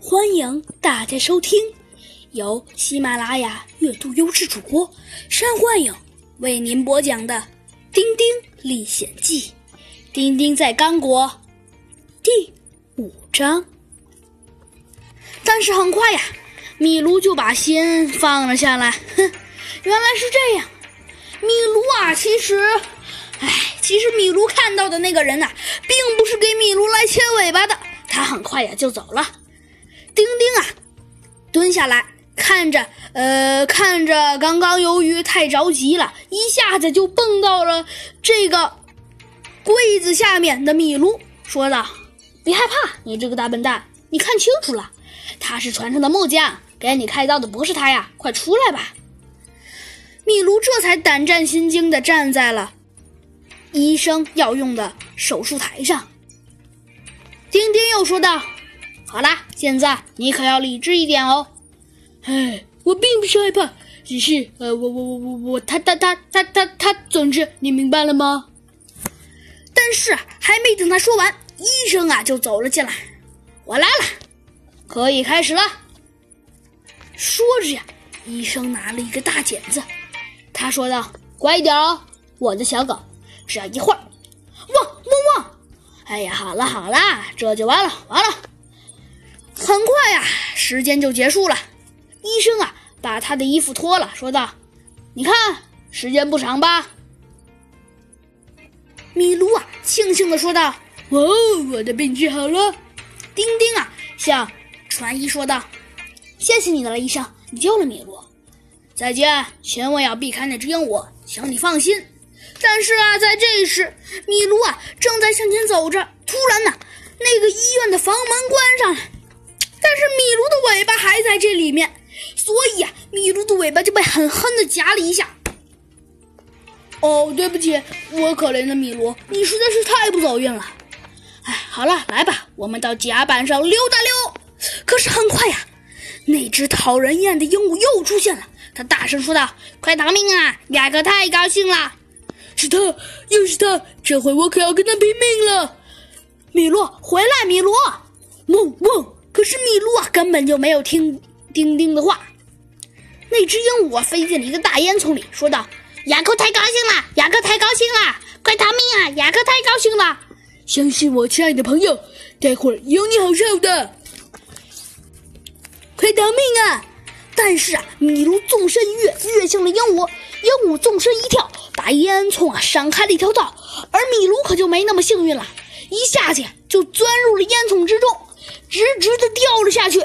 欢迎大家收听由喜马拉雅阅读优质主播山幻影为您播讲的《丁丁历险记》，丁丁在刚果第五章。但是很快呀，米卢就把心放了下来。哼，原来是这样。米卢啊，其实，哎，其实米卢看到的那个人呐、并不是给米卢来牵尾巴的。他很快呀就走了。丁丁啊，蹲下来看着，呃，看着刚刚由于太着急了，一下子就蹦到了这个柜子下面的米卢，说道：“别害怕，你这个大笨蛋，你看清楚了，他是船上的木匠，给你开刀的不是他呀，快出来吧。”米卢这才胆战心惊地站在了医生要用的手术台上。丁丁又说道：“好啦，现在你可要理智一点哦。哎，我并不是害怕，只是呃，我我我我我他他他他他他，总之你明白了吗？但是还没等他说完，医生啊就走了进来。我来了，可以开始了。说着呀，医生拿了一个大剪子，他说道：“乖一点哦，我的小狗。只要一会儿，汪汪汪！哎呀，好了好了，这就完了完了。很快呀，时间就结束了。医生啊，把他的衣服脱了，说道：“你看，时间不长吧？”米卢啊，庆幸地说道：“哦，我的病治好了。”丁丁啊，向船医说道：“谢谢你的了，医生，你救了米卢。再见，千万要避开那只鹦鹉，请你放心。”但是啊，在这时，米卢啊正在向前走着，突然呢，那个医院的房门这里面，所以啊，米卢的尾巴就被狠狠地夹了一下。哦，对不起，我可怜的米卢，你实在是太不走运了。哎，好了，来吧，我们到甲板上溜达溜。可是很快呀，那只讨人厌的鹦鹉又出现了，它大声说道：“快逃命啊！雅克太高兴了。”是他，又是他！这回我可要跟他拼命了！米卢，回来，米卢！嗡嗡！可是米卢啊，根本就没有听丁丁的话。那只鹦鹉，飞进了一个大烟囱里，说道：“雅克太高兴了，雅克太高兴了，快逃命啊！雅克太高兴了！相信我，亲爱的朋友，待会儿有你好受的。快逃命啊！”但是啊，米卢纵身跃，跃向了鹦鹉。鹦鹉纵身一跳，把烟囱啊闪开了一条道，而米卢可就没那么幸运了，一下去就钻入了烟囱之中，直直的掉了下去。